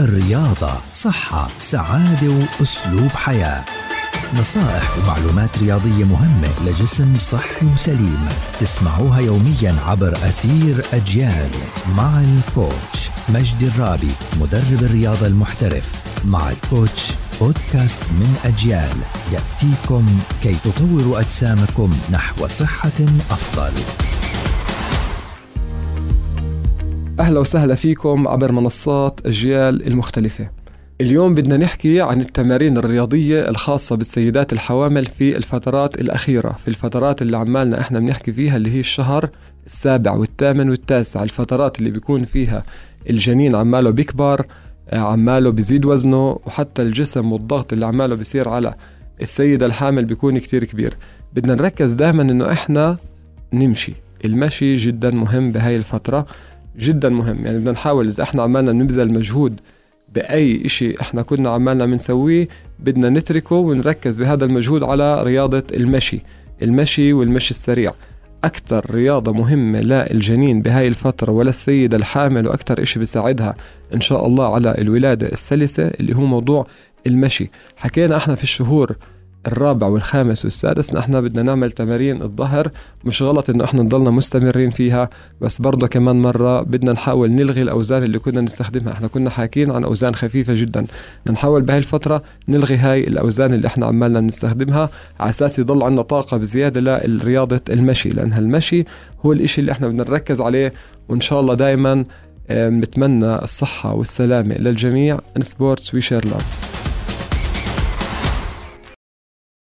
الرياضة صحة سعادة وأسلوب حياة. نصائح ومعلومات رياضية مهمة لجسم صحي وسليم. تسمعوها يوميا عبر أثير أجيال مع الكوتش مجدي الرابي مدرب الرياضة المحترف. مع الكوتش بودكاست من أجيال. يأتيكم كي تطوروا أجسامكم نحو صحة أفضل. أهلا وسهلا فيكم عبر منصات أجيال المختلفة. اليوم بدنا نحكي عن التمارين الرياضية الخاصة بالسيدات الحوامل في الفترات الأخيرة في الفترات اللي عمالنا إحنا بنحكي فيها اللي هي الشهر السابع والثامن والتاسع الفترات اللي بيكون فيها الجنين عماله بيكبر آه، عماله بيزيد وزنه وحتى الجسم والضغط اللي عماله بيصير على السيدة الحامل بيكون كتير كبير. بدنا نركز دائما إنه إحنا نمشي. المشي جدا مهم بهاي الفترة. جدا مهم. يعني بدنا نحاول إذا إحنا عمالنا نبذل مجهود بأي شيء إحنا كنا عمالنا بنسويه بدنا نتركه ونركز بهذا المجهود على رياضة المشي. المشي والمشي السريع. أكثر رياضة مهمة للجنين بهاي الفترة ولا السيدة الحامل وأكثر إشي بيساعدها إن شاء الله على الولادة السلسة اللي هو موضوع المشي. حكينا إحنا في الشهور الرابع والخامس والسادس نحن بدنا نعمل تمارين الظهر مش غلط إنه إحنا نضلنا مستمرين فيها بس برضه كمان مرة بدنا نحاول نلغي الأوزان اللي كنا نستخدمها. إحنا كنا حاكين عن أوزان خفيفة جدا. نحاول بهاي الفترة نلغي هاي الأوزان اللي إحنا عمالنا بنستخدمها على أساس يضل عندنا طاقة بزيادة لرياضة المشي. لأن هالمشي هو الإشي اللي إحنا بدنا نركز عليه وإن شاء الله دائما بنتمنى الصحة والسلامة للجميع. in sports we share love